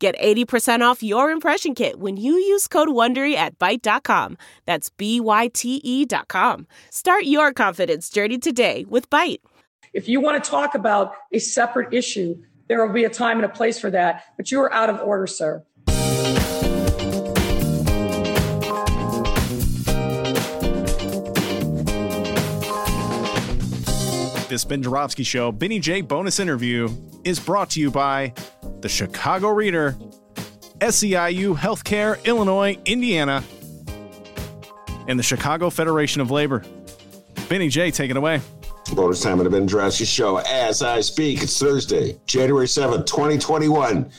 Get 80% off your impression kit when you use code WONDERY at Byte.com. That's B-Y-T-E dot com. Start your confidence journey today with Byte. If you want to talk about a separate issue, there will be a time and a place for that, but you are out of order, sir. This Ben Joravsky Show, Benny J bonus interview, is brought to you by the Chicago Reader, SEIU Healthcare, Illinois, Indiana, and the Chicago Federation of Labor. Benny J, take it away. Bonus time on the Ben Joravsky Show. As I speak, it's Thursday, January 7th, 2021.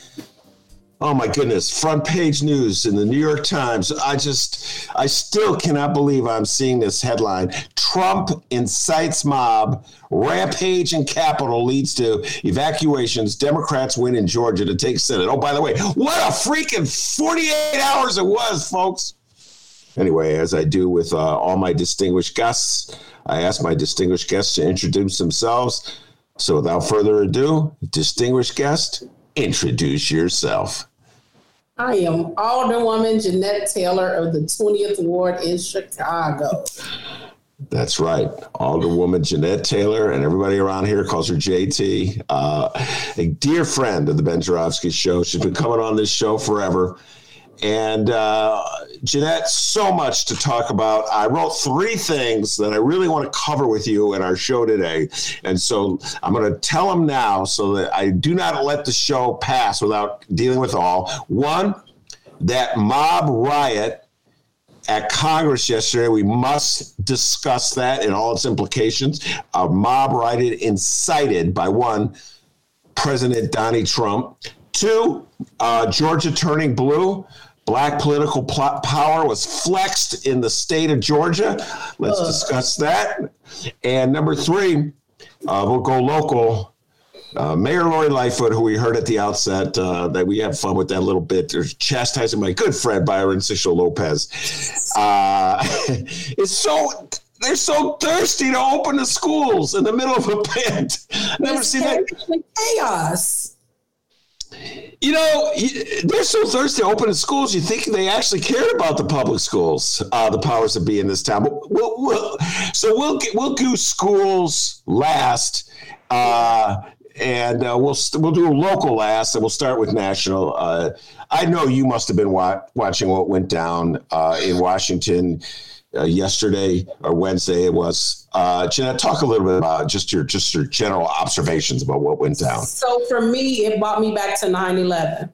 Oh my goodness, front page news in the New York Times. I just, I still cannot believe I'm seeing this headline. Trump incites mob, rampage in Capitol leads to evacuations. Democrats win in Georgia to take Senate. Oh, by the way, what a freaking 48 hours it was, folks. Anyway, as I do with uh, all my distinguished guests, I ask my distinguished guests to introduce themselves. So without further ado, distinguished guest, introduce yourself. I am Alderwoman Jeanette Taylor of the 20th Ward in Chicago. That's right. Alderwoman Jeanette Taylor and everybody around here calls her JT. Uh, a dear friend of the Ben Joravsky Show. She's been coming on this show forever. And uh, Jeanette, so much to talk about. I wrote three things that I really want to cover with you in our show today. And so I'm going to tell them now so that I do not let the show pass without dealing with all. One, that mob riot at Congress yesterday. We must discuss that and all its implications. A mob riot incited by one, President Donnie Trump. Two, uh, Georgia turning blue. Black political pl- power was flexed in the state of Georgia. Let's uh. discuss that. And number three, uh, we'll go local. Uh, Mayor Lori Lightfoot, who we heard at the outset, uh, that we had fun with that little bit. There's chastising my good friend Byron Sigcho Lopez. Uh, it's so they're so thirsty to open the schools in the middle of a pit. Never seen that chaos. You know, they're so thirsty opening schools. You think they actually cared about the public schools, uh, the powers that be in this town. We'll, we'll, so we'll we'll do schools last, uh, and uh, we'll we'll do local last, and we'll start with national. Uh, I know you must have been wa- watching what went down uh, in Washington uh, yesterday or Wednesday. It was. Uh, Jeanette, talk a little bit about just your just your general observations about what went down. So for me, it brought me back to 9-11.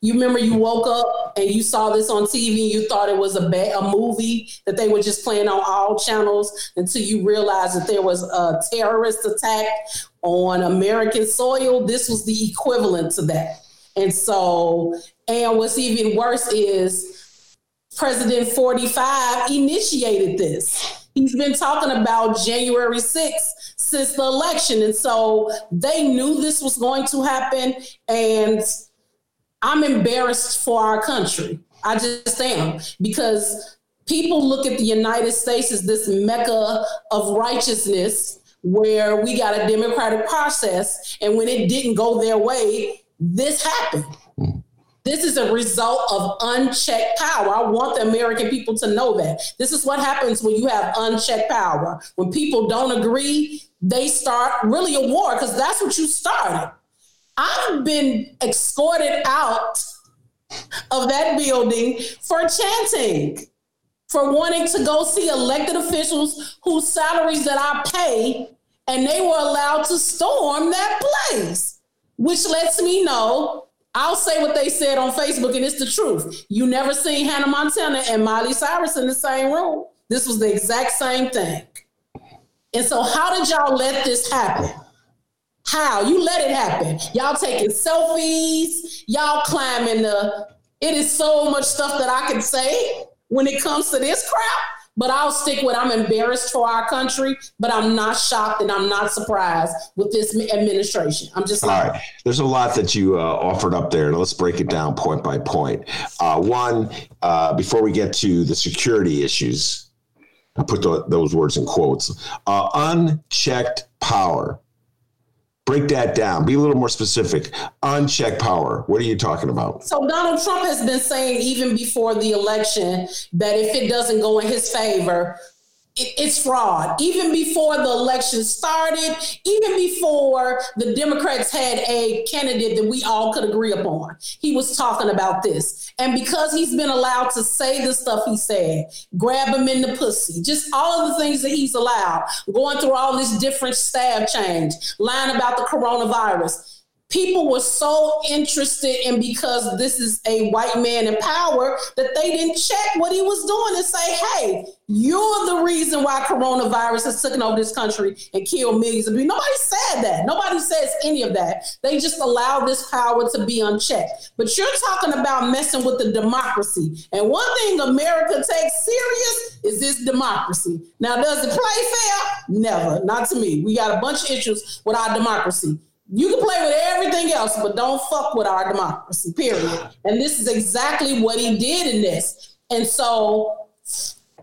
You remember you woke up and you saw this on TV you thought it was a ba- a movie that they were just playing on all channels until you realized that there was a terrorist attack on American soil. This was the equivalent to that. And so, and what's even worse is President 45 initiated this. He's been talking about January 6th since the election. And so they knew this was going to happen. And I'm embarrassed for our country. I just am because people look at the United States as this mecca of righteousness where we got a democratic process. And when it didn't go their way, this happened. This is a result of unchecked power. I want the American people to know that. This is what happens when you have unchecked power. When people don't agree, they start really a war because that's what you started. I've been escorted out of that building for chanting, for wanting to go see elected officials whose salaries that I pay, and they were allowed to storm that place, which lets me know I'll say what they said on Facebook, and it's the truth. You never seen Hannah Montana and Miley Cyrus in the same room. This was the exact same thing. And so, how did y'all let this happen? How? You let it happen. Y'all taking selfies, y'all climbing the It is so much stuff that I can say when it comes to this crap, but I'll stick with I'm embarrassed for our country, but I'm not shocked and I'm not surprised with this administration. I'm just all like, right. There's a lot that you uh, offered up there, and let's break it down point by point. Uh, one, uh, before we get to the security issues, I put the, those words in quotes. Uh, unchecked power break that down. Be a little more specific. Unchecked power. What are you talking about? So Donald Trump has been saying even before the election that if it doesn't go in his favor, it's fraud. Even before the election started, even before the Democrats had a candidate that we all could agree upon, he was talking about this. And because he's been allowed to say the stuff he said, grab him in the pussy, just all of the things that he's allowed, going through all this different staff change, lying about the coronavirus people were so interested in because this is a white man in power that they didn't check what he was doing and say, hey, you're the reason why coronavirus has taken over this country and killed millions of people. Nobody said that. Nobody says any of that. They just allow this power to be unchecked. But you're talking about messing with the democracy. And one thing America takes serious is this democracy. Now, does it play fair? Never. Not to me. We got a bunch of issues with our democracy. You can play with everything else, but don't fuck with our democracy, period. And this is exactly what he did in this. And so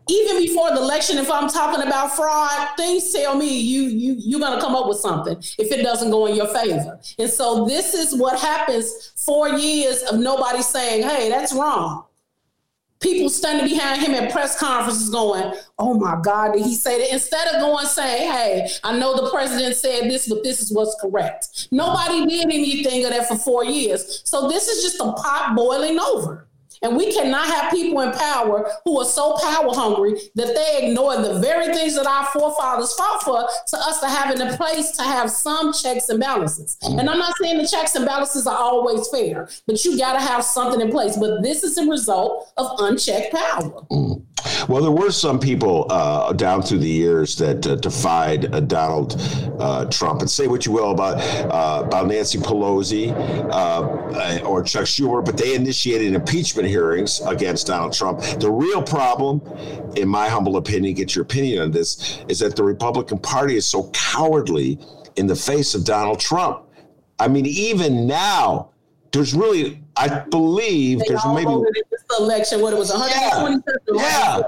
even before the election, if I'm talking about fraud, things tell me you you you're gonna come up with something if it doesn't go in your favor. And so this is what happens four years of nobody saying, hey, that's wrong people standing behind him at press conferences going, Oh my God, did he say that? Instead of going saying, Hey, I know the president said this, but this is what's correct. Nobody did anything of that for four years. So this is just a pot boiling over. And we cannot have people in power who are so power hungry that they ignore the very things that our forefathers fought for to us to have in a place to have some checks and balances. And I'm not saying the checks and balances are always fair, but you got to have something in place. But this is a result of unchecked power. Mm. Well, there were some people uh, down through the years that uh, defied uh, Donald uh, Trump, and say what you will about uh, about Nancy Pelosi uh, or Chuck Schumer, but they initiated impeachment hearings against Donald Trump. The real problem, in my humble opinion, get your opinion on this, is that the Republican Party is so cowardly in the face of Donald Trump. I mean, even now, there's really, I believe, they there's maybe election. What it was, 127. Yeah. yeah.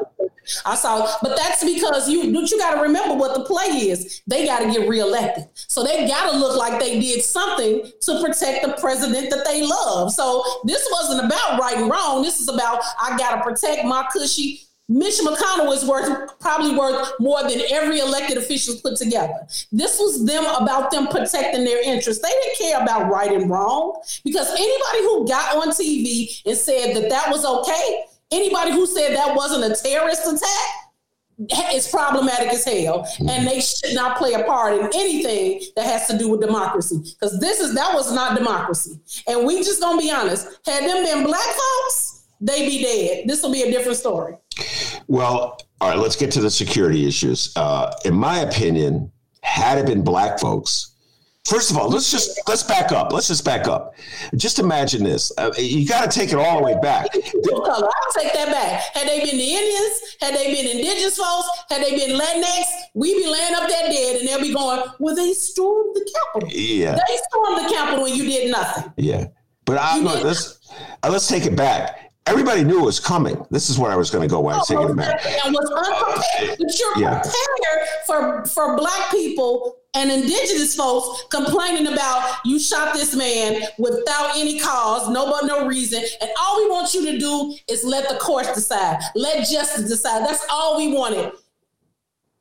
I saw, but that's because you you got to remember what the play is. They got to get reelected, so they got to look like they did something to protect the president that they love. So this wasn't about right and wrong. This is about I got to protect my cushy Mitch McConnell is worth probably worth more than every elected official put together. This was them about them protecting their interests. They didn't care about right and wrong because anybody who got on TV and said that that was okay, anybody who said that wasn't a terrorist attack, is problematic as hell, and they should not play a part in anything that has to do with democracy. Because this is that was not democracy. And we just gonna be honest. Had them been black folks, they'd be dead. This will be a different story. Well, all right, let's get to the security issues. Uh, in my opinion, had it been black folks, First of all, let's just let's back up. Let's just back up. Just imagine this. Uh, you got to take it all the way back. I'll take that back. Had they been the Indians, had they been indigenous folks, had they been Latinx, we'd be laying up that dead, and they'll be going, "Well, they stormed the Capitol. Yeah, they stormed the Capitol, and you did nothing. Yeah, but I, let's uh, let's take it back everybody knew it was coming. This is where I was going to go when I was taking it back. And was unprepared. But you're yeah. prepared for, for black people and indigenous folks complaining about you shot this man without any cause, no but no reason. And all we want you to do is let the courts decide. Let justice decide. That's all we wanted.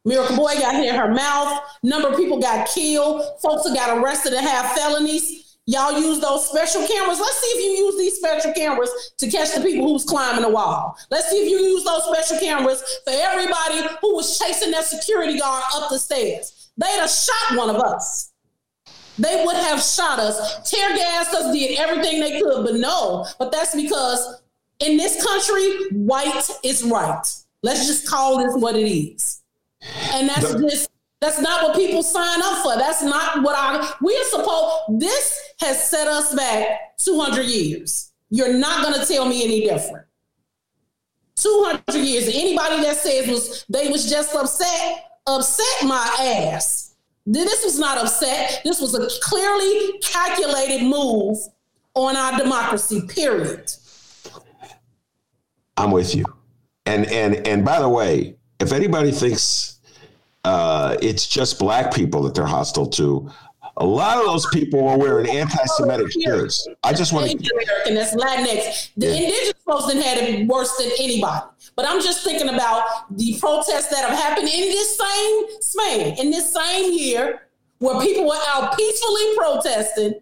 Miracle Boyd got hit in her mouth. Number of people got killed. Folks got arrested and have felonies. Y'all use those special cameras. Let's see if you use these special cameras to catch the people who's climbing the wall. Let's see if you use those special cameras for everybody who was chasing that security guard up the stairs. They'd have shot one of us. They would have shot us, tear gassed us, did everything they could, but no. But that's because in this country, white is right. Let's just call this what it is. And that's just that's not what people sign up for. That's not what I we are supposed this has set us back 200 years. You're not going to tell me any different. 200 years. Anybody that says was they was just upset, upset my ass. This was not upset. This was a clearly calculated move on our democracy, period. I'm with you. And and and by the way, if anybody thinks uh, it's just black people that they're hostile to, a lot of those people were wearing anti-Semitic shirts. I just want to. American, that's Latinx. The yeah. indigenous folks didn't had it worse than anybody. But I'm just thinking about the protests that have happened in this same span, in this same year, where people were out peacefully protesting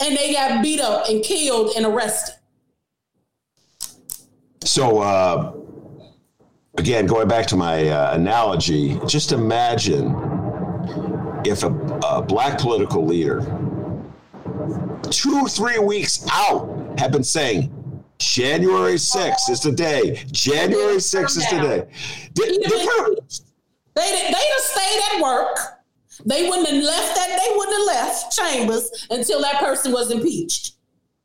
and they got beat up and killed and arrested. So, uh, again, going back to my uh, analogy, just imagine if a, a black political leader, two, three weeks out, had been saying, January 6th is the day. January 6th is the day. They Did, they, they'd have stayed at work. They wouldn't have left that, they wouldn't have left chambers until that person was impeached.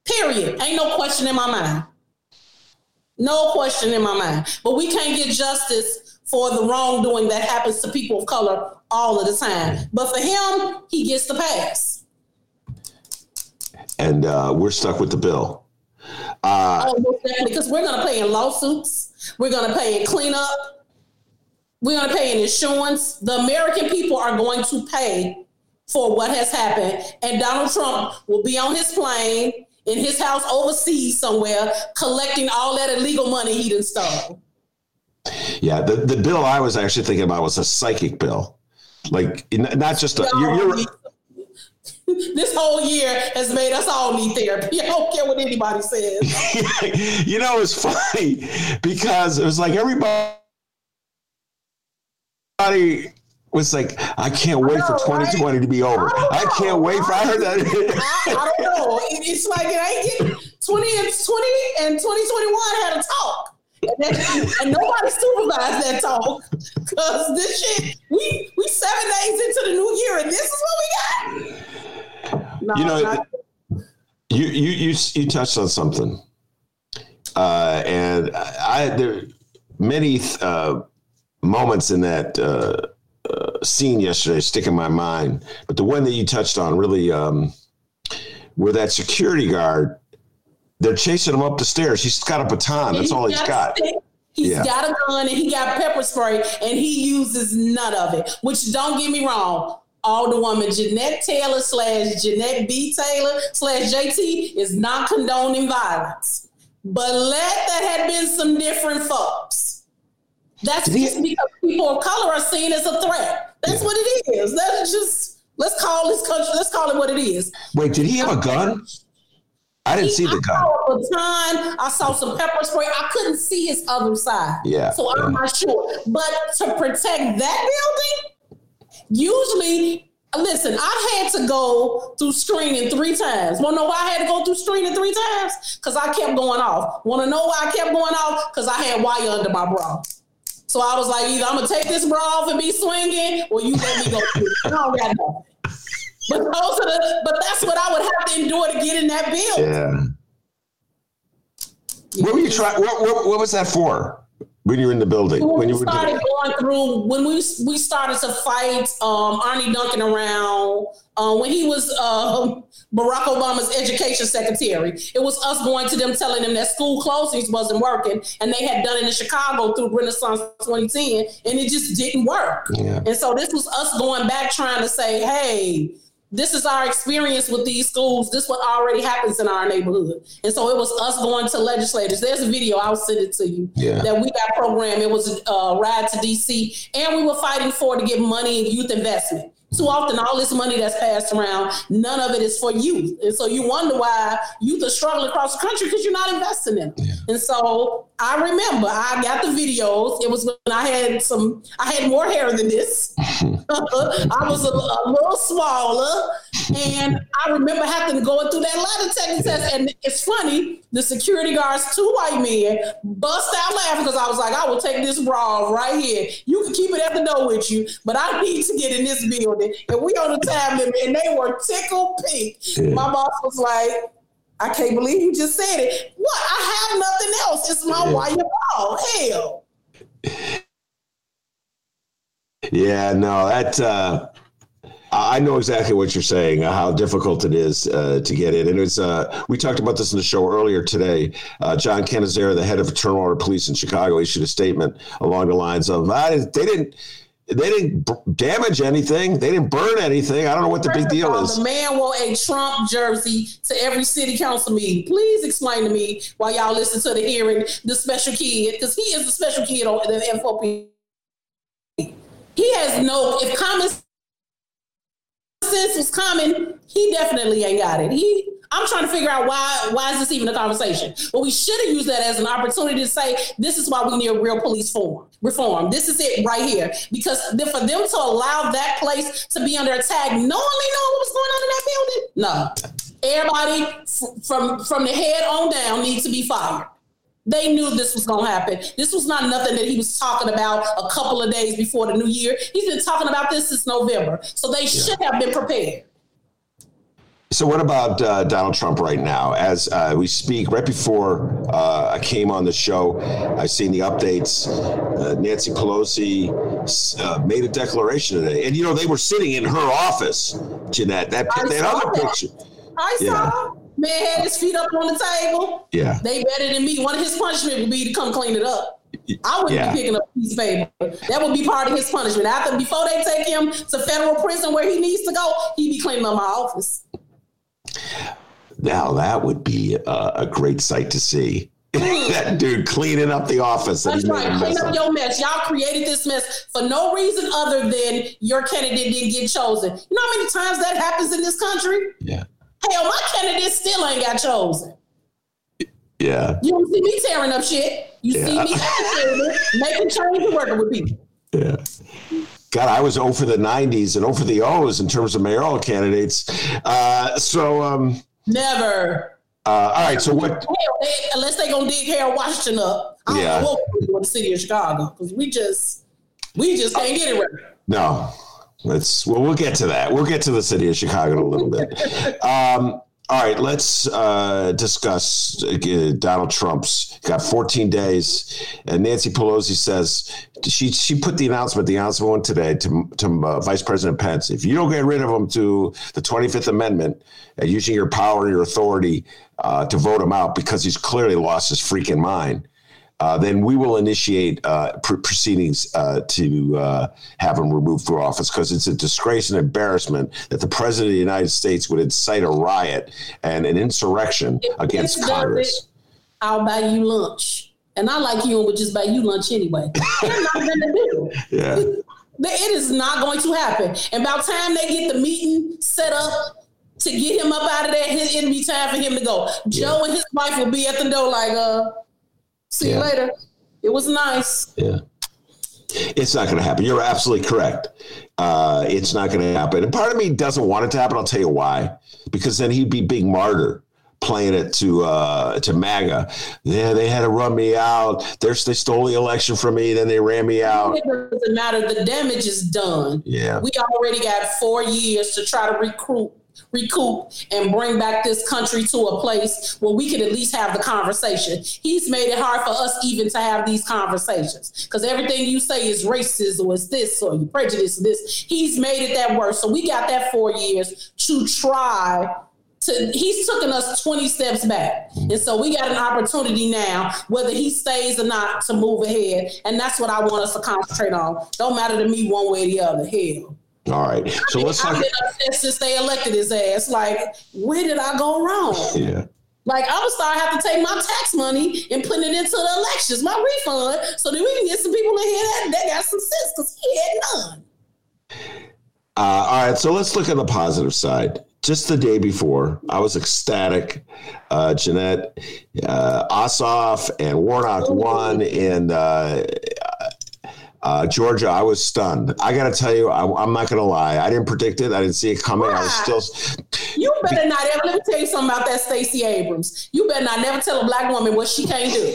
Period. Ain't no question in my mind. No question in my mind. But we can't get justice for the wrongdoing that happens to people of color all of the time. But for him, he gets the pass. And uh, we're stuck with the bill. Uh, oh, because we're going to pay in lawsuits. We're going to pay in cleanup. We're going to pay in insurance. The American people are going to pay for what has happened. And Donald Trump will be on his plane in his house overseas somewhere collecting all that illegal money he done stole. Yeah, the, the bill I was actually thinking about was a psychic bill. Like, not just a. You're, you're, this whole year has made us all need therapy. I don't care what anybody says. you know, it's funny because it was like everybody was like, I can't wait know, for 2020 right? to be over. I, I can't wait for. I heard that. I, I don't know. it's like it ain't getting 20 and 20 and 2021 had a talk. And, and nobody supervised that talk because this shit we we seven days into the new year and this is what we got you know, you, you you you touched on something, uh, and I there many uh, moments in that uh, uh, scene yesterday stick in my mind, but the one that you touched on really, um, where that security guard, they're chasing him up the stairs. He's got a baton. That's all he's got. He's yeah. got a gun and he got pepper spray and he uses none of it. Which don't get me wrong, Alderwoman Jeanette Taylor slash Jeanette B. Taylor slash JT is not condoning violence. But let that have been some different folks. That's just because people of color are seen as a threat. That's yeah. what it is. That's just let's call this country. Let's call it what it is. Wait, did he have a gun? I didn't he, see the gun. I saw a baton. I saw some pepper spray. I couldn't see his other side. Yeah. So I'm yeah. not sure. But to protect that building, Usually, listen, I had to go through screening three times. Want to know why I had to go through screening three times? Because I kept going off. Want to know why I kept going off? Because I had wire under my bra. So I was like, either I'm gonna take this bra off and be swinging, or you let me go. I don't got nothing. But those are the, but that's what I would have to endure to get in that building. Yeah. What were you trying? What, what, what was that for? When you were in the building when, when you started going through when we we started to fight um, Arne Duncan around uh, when he was uh, Barack Obama's education secretary. It was us going to them telling them that school closings wasn't working, and they had done it in Chicago through Renaissance 2010, and it just didn't work. Yeah. And so this was us going back trying to say, hey this is our experience with these schools. This what already happens in our neighborhood. And so it was us going to legislators. There's a video, I'll send it to you, yeah. that we got programmed. It was a uh, ride to DC, and we were fighting for to get money in youth investment. Too often, all this money that's passed around, none of it is for youth. And so you wonder why youth are struggling across the country because you're not investing in them. Yeah. And so I remember I got the videos. It was when I had some, I had more hair than this. I was a, a, little smaller. And I remember having to go through that lie detector test. And it's funny, the security guards, two white men, bust out laughing because I was like, I will take this bra right here. You can keep it at the door with you, but I need to get in this building. And we on the time limit, and they were tickled pink. Yeah. My boss was like, I can't believe you just said it. What? I have nothing else. It's my yeah. ball. Hell. Yeah, no, that uh, I know exactly what you're saying. Uh, how difficult it is uh, to get in, and it's uh, we talked about this in the show earlier today. Uh, John Catanzara, the head of Fraternal Order Police in Chicago, issued a statement along the lines of, that "They didn't." They didn't damage anything. They didn't burn anything. I don't know what the big deal all, is. The man wore a Trump jersey to every city council meeting. Please explain to me why y'all listen to the hearing the special kid because he is the special kid on the FOP. He has no. If common sense was common, he definitely ain't got it. He I'm trying to figure out why why is this even a conversation? But we should have used that as an opportunity to say this is why we need a real police form reform. This is it right here because for them to allow that place to be under attack, knowingly knowing what was going on in that building, no. Everybody f- from from the head on down needs to be fired. They knew this was going to happen. This was not nothing that he was talking about a couple of days before the new year. He's been talking about this since November. So they yeah. should have been prepared. So, what about uh, Donald Trump right now? As uh, we speak, right before uh, I came on the show, I've seen the updates. Uh, Nancy Pelosi uh, made a declaration today, and you know they were sitting in her office, Jeanette. That, that other that. picture. I yeah. saw. Man had his feet up on the table. Yeah, they better than me. One of his punishment would be to come clean it up. I wouldn't yeah. be picking up piece of paper. That would be part of his punishment. After, before they take him to federal prison where he needs to go, he'd be cleaning up my office. Now that would be a, a great sight to see. that dude cleaning up the office. That's right. Clean up your mess. Y'all created this mess for no reason other than your candidate didn't get chosen. You know how many times that happens in this country? Yeah. Hell, my candidate still ain't got chosen. Yeah. You don't see me tearing up shit. You yeah. see me making change and working with people. Yeah. God, I was over the 90s and over the O's in terms of mayoral candidates. Uh, so, um, never. Uh, all right. So what? Hell, they, unless they gonna dig Harold Washington up, I don't yeah. know what we do in the city of Chicago because we just we just can't get it right. No, let's. Well, we'll get to that. We'll get to the city of Chicago in a little bit. Um, all right, let's uh, discuss uh, Donald Trump's got 14 days, and Nancy Pelosi says she she put the announcement. The announcement went today to to uh, Vice President Pence. If you don't get rid of him to the 25th Amendment and using your power and your authority uh, to vote him out because he's clearly lost his freaking mind, uh, then we will initiate uh, pr- proceedings uh, to uh, have him removed from office because it's a disgrace and embarrassment that the president of the United States would incite a riot and an insurrection if against Congress. It, I'll buy you lunch. And I like you and would just buy you lunch anyway. They're not going to do. Yeah. It is not going to happen. And by the time they get the meeting set up to get him up out of there, it'll be time for him to go. Joe yeah. and his wife will be at the door like, uh, See yeah. you later. It was nice. Yeah. It's not going to happen. You're absolutely correct. Uh, it's not going to happen. And part of me doesn't want it to happen. I'll tell you why. Because then he'd be big martyr playing it to uh, to MAGA. Yeah, they had to run me out. They're, they stole the election from me. Then they ran me out. It doesn't matter. The damage is done. Yeah. We already got four years to try to recruit recoup and bring back this country to a place where we could at least have the conversation. He's made it hard for us even to have these conversations because everything you say is racist or is this or you prejudice this. He's made it that worse. So we got that four years to try to, he's taken us 20 steps back. And so we got an opportunity now, whether he stays or not, to move ahead. And that's what I want us to concentrate on. Don't matter to me one way or the other. Hell. All right. So let's talk. I've been upset since they elected his ass. Like, where did I go wrong? Yeah. Like I'm gonna start have to take my tax money and put it into the elections, my refund, so that we can get some people in here that, that got some sense because he had none. Uh, all right, so let's look at the positive side. Just the day before, I was ecstatic. Uh, Jeanette uh, Ossoff and Warnock won, and uh, uh, Georgia, I was stunned. I got to tell you, I, am not going to lie. I didn't predict it. I didn't see it coming. Why? I was still. You better not ever. Let me tell you something about that Stacey Abrams. You better not never tell a black woman what she can't do.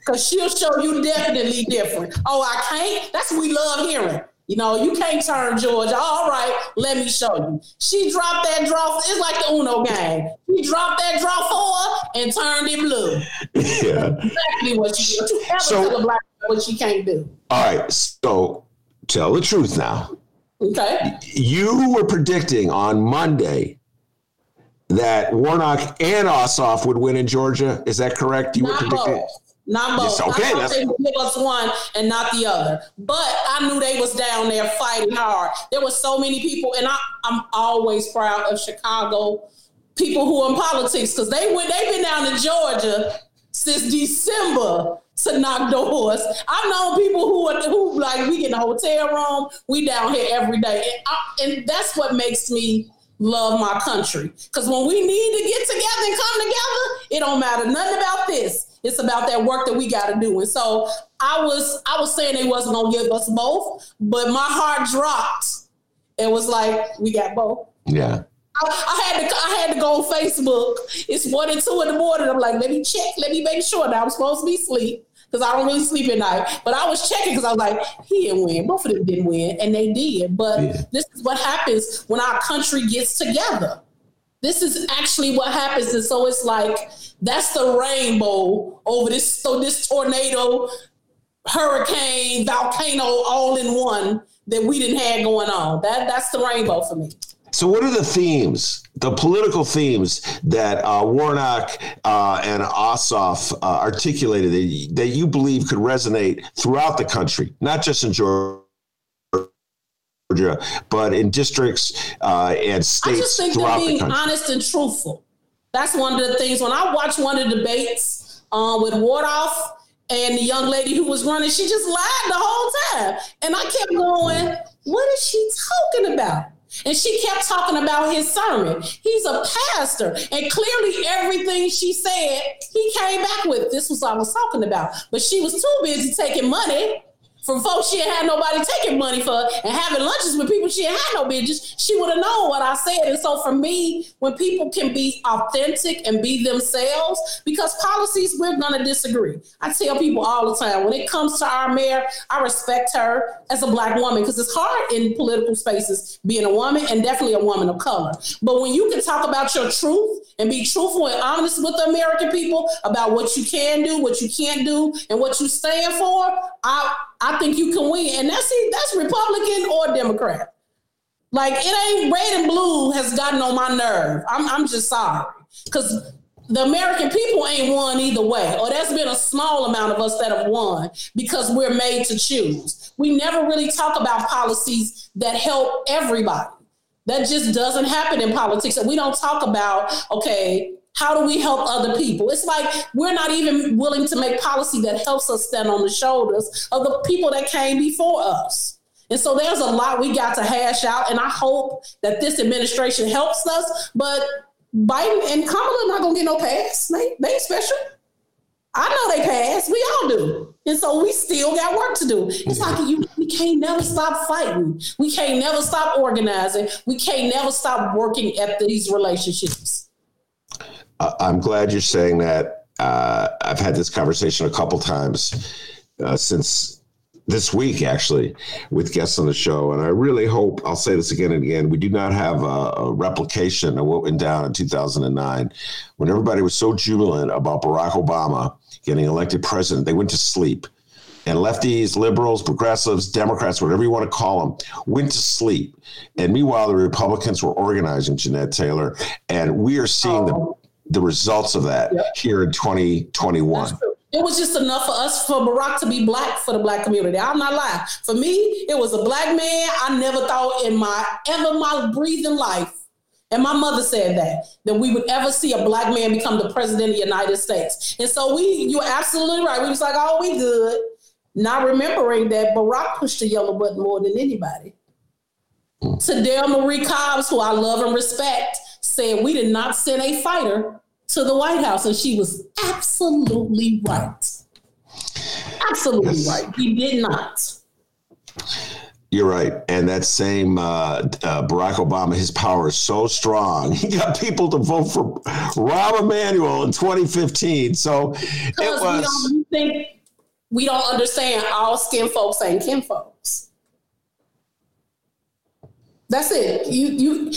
Because she'll show you definitely different. Oh, I can't? That's what we love hearing. You know, you can't turn Georgia. All right, let me show you. She dropped that draw. It's like the Uno game. She dropped that draw four and turned it blue. Yeah. Exactly what she did. You ever So- tell a black what she can't do. All right. So tell the truth now. Okay. You were predicting on Monday that Warnock and Ossoff would win in Georgia. Is that correct? You were Not predicting. both. Not both. Yes, okay, I they would give us one and not the other. But I knew they was down there fighting hard. There were so many people, and I, I'm always proud of Chicago people who are in politics because they went. They've been down to Georgia since December to knock doors. I've known people who are who like we get in a hotel room. We down here every day, and, I, and that's what makes me love my country. Because when we need to get together and come together, it don't matter nothing about this. It's about that work that we got to do. And so I was I was saying they wasn't gonna give us both, but my heart dropped. It was like we got both. Yeah. I, had to I had to go on Facebook. It's one and two in the morning. I'm like, let me check, let me make sure that I'm supposed to be asleep because I don't really sleep at night. But I was checking because I was like, he didn't win. Both of them didn't win, and they did. But Yeah. this is what happens when our country gets together. This is actually what happens, and so it's like that's the rainbow over this. So this tornado, hurricane, volcano, all in one that we didn't have going on. That that's the rainbow for me. So, what are the themes, the political themes that uh, Warnock uh, and Ossoff uh, articulated that you, that you believe could resonate throughout the country, not just in Georgia, but in districts uh, and I just states think they're throughout the being honest and truthful. That's one of the things. When I watched one of the debates uh, with Wardoff and the young lady who was running, she just lied the whole time. And I kept going, what is she talking about? And she kept talking about his sermon. He's a pastor. And clearly, everything she said, he came back with. This was what I was talking about. But she was too busy taking money from folks she had nobody taking money for and having lunches with people she had no business, she would have known what I said. And so for me, when people can be authentic and be themselves, because policies we're gonna disagree. I tell people all the time when it comes to our mayor, I respect her as a black woman because it's hard in political spaces being a woman and definitely a woman of color. But when you can talk about your truth and be truthful and honest with the American people about what you can do, what you can't do, and what you stand for, I I think you can win. And that's that's Republican or Democrat. Like it ain't red and blue has gotten on my nerve. I'm I'm just sorry. Because the American people ain't won either way. Or there's been a small amount of us that have won because we're made to choose. We never really talk about policies that help everybody. That just doesn't happen in politics. And we don't talk about, okay, how do we help other people? It's like we're not even willing to make policy that helps us stand on the shoulders of the people that came before us. And so there's a lot we got to hash out. And I hope that this administration helps us. But Biden and Kamala not gonna get no pass. They they ain't special. I know they pass. We all do. And so we still got work to do. It's like you, we can't never stop fighting. We can't never stop organizing. We can't never stop working at these relationships. I'm glad you're saying that. Uh, I've had this conversation a couple times uh, since this week, actually, with guests on the show. And I really hope, I'll say this again and again, we do not have a, a replication of what went down in 2009 when everybody was so jubilant about Barack Obama getting elected president. They went to sleep. And lefties, liberals, progressives, Democrats, whatever you want to call them, went to sleep. And meanwhile, the Republicans were organizing Jeanette Taylor. And we are seeing the the results of that Yep. here in 2021. It was just enough for us, for Barack to be black for the black community. I'm not lying. For me, it was a black man. I never thought in my ever my breathing life, and my mother said that, that we would ever see a black man become the president of the United States. And so we, you're absolutely right. We was like, oh, we good. Not remembering that Barack pushed the yellow button more than anybody. Hmm. To Dale Marie Cobbs, who I love and respect, said we did not send a fighter to the White House, and she was absolutely right. Absolutely Yes. right. We did not. You're right. And that same uh, uh, Barack Obama, his power is so strong. He got people to vote for Rahm Emanuel in 2015. So it Because we was. don't we think we don't understand all skin folks ain't kin folks. That's it. You you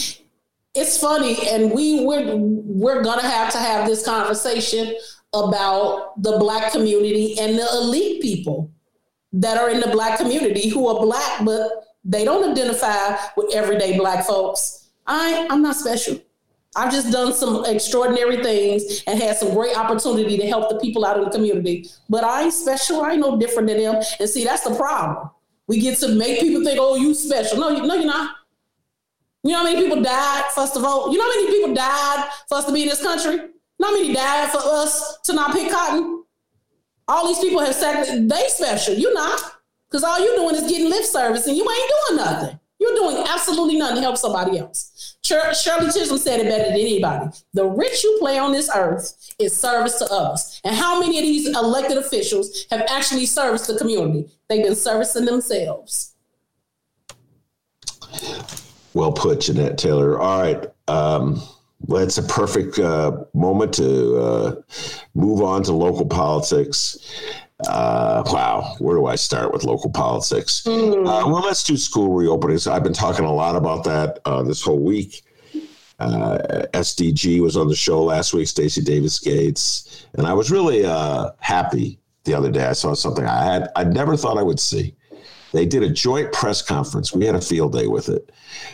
it's funny and we we're we're gonna have to have this conversation about the black community and the elite people that are in the black community who are black but they don't identify with everyday black folks. I I'm not special. I've just done some extraordinary things and had some great opportunity to help the people out in the community. But I ain't special. I ain't no different than them. And see, that's the problem. We get to make people think, oh, you special. No, no, you're not. You know how many people died for us to vote? You know how many people died for us to be in this country? You know how many died for us to not pick cotton? All these people have said they special. You're not. Because all you're doing is getting lip service and you ain't doing nothing. You're doing absolutely nothing to help somebody else. Shirley Chisholm said it better than anybody. The rich you play on this earth is service to others. And how many of these elected officials have actually serviced the community? They've been servicing themselves. Well put, Jeanette Taylor. All right. Um, well, it's a perfect uh, moment to uh, move on to local politics. Uh, wow, where do I start with local politics? Mm. Uh, well, let's do school reopenings. I've been talking a lot about that uh, this whole week. Uh, SDG was on the show last week, Stacy Davis Gates, and I was really uh, happy the other day. I saw something I had I never thought I would see. They did a joint press conference. We had a field day with it.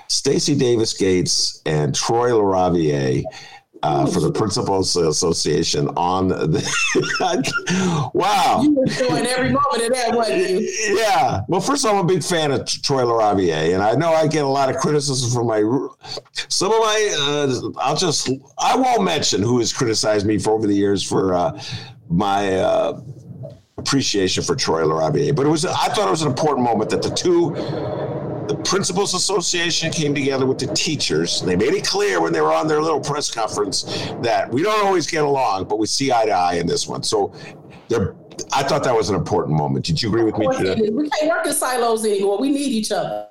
Stacy Davis Gates and Troy LaRaviere uh, for the Principals Association on the. wow. You were showing every moment of that, wasn't you? Yeah. Well, first of all, I'm a big fan of Troy LaRaviere, and I know I get a lot of criticism from my. Some of my. Uh, I'll just. I won't mention who has criticized me for over the years for uh, my. Appreciation for Troy LaRaviere, but it was I thought it was an important moment that the two the Principals Association came together with the teachers. They made it clear when they were on their little press conference that we don't always get along, but we see eye to eye in this one. So I thought that was an important moment. Did you agree with me? We can't work in silos anymore. We need each other.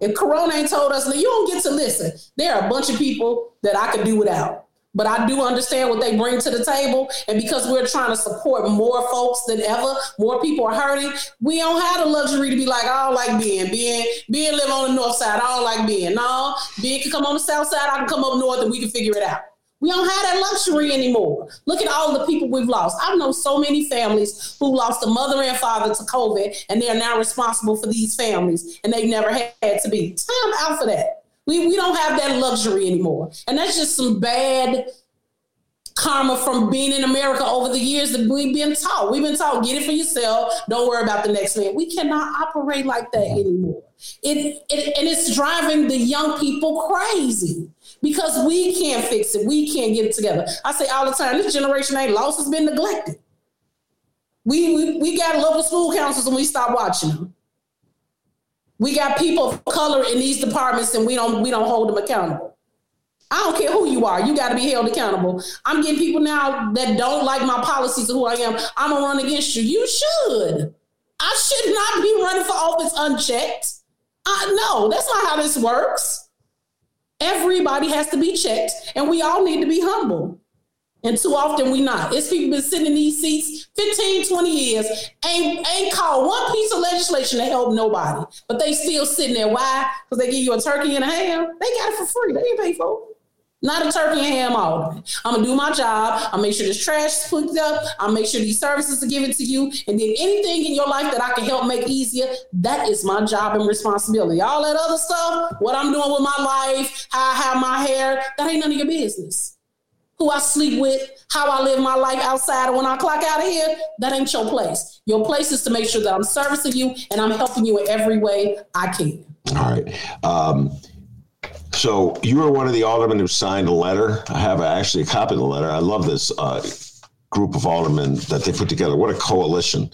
If Corona ain't told us, you don't get to listen. There are a bunch of people that I could do without but I do understand what they bring to the table. And because we're trying to support more folks than ever, more people are hurting. We don't have the luxury to be like, I don't like being, being, being live on the north side. I don't like being. No, being can come on the south side. I can come up north and we can figure it out. We don't have that luxury anymore. Look at all the people we've lost. I've known so many families who lost a mother and father to COVID, and they are now responsible for these families, and they've never had to be. Time out for that. We, we don't have that luxury anymore. And that's just some bad karma from being in America over the years that we've been taught. We've been taught, get it for yourself. Don't worry about the next man. We cannot operate like that anymore. It, it and it's driving the young people crazy because we can't fix it. We can't get it together. I say all the time, this generation ain't lost, it's been neglected. We, we, we got local school councils and we stop watching them. We got people of color in these departments and we don't we don't hold them accountable. I don't care who you are, you got to be held accountable. I'm getting people now that don't like my policies of who I am. I'm gonna run against you. You should. I should not be running for office unchecked. I no, that's not how this works. Everybody has to be checked, and we all need to be humble. And too often we not. It's people been sitting in these seats 15, 20 years, ain't, ain't called one piece of legislation to help nobody. But they still sitting there. Why? Because they give you a turkey and a ham. They got it for free. They ain't pay for it. Not a turkey and ham alderman. I'm gonna do my job. I'll make sure this trash is put up. I'll make sure these services are given to you. And then anything in your life that I can help make easier, that is my job and responsibility. All that other stuff, what I'm doing with my life, how I have my hair, that ain't none of your business who I sleep with, how I live my life outside. And when I clock out of here, that ain't your place. Your place is to make sure that I'm servicing you and I'm helping you in every way I can. All right. Um, so you were one of the aldermen who signed a letter. I have actually a copy of the letter. I love this uh, group of aldermen that they put together. What a coalition.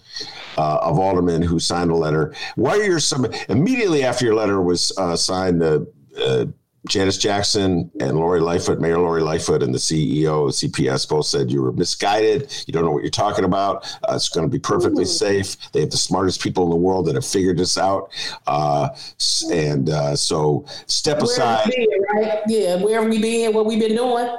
Uh, of aldermen who signed a letter. Why are your some immediately after your letter was uh, signed? The uh, Janice Jackson and Lori Lightfoot, Mayor Lori Lightfoot, and the CEO of CPS both said you were misguided. You don't know what you're talking about. Uh, it's going to be perfectly safe. They have the smartest people in the world that have figured this out. Uh, and uh, so step where aside. Been, right? Yeah, where have we been? What we've been doing?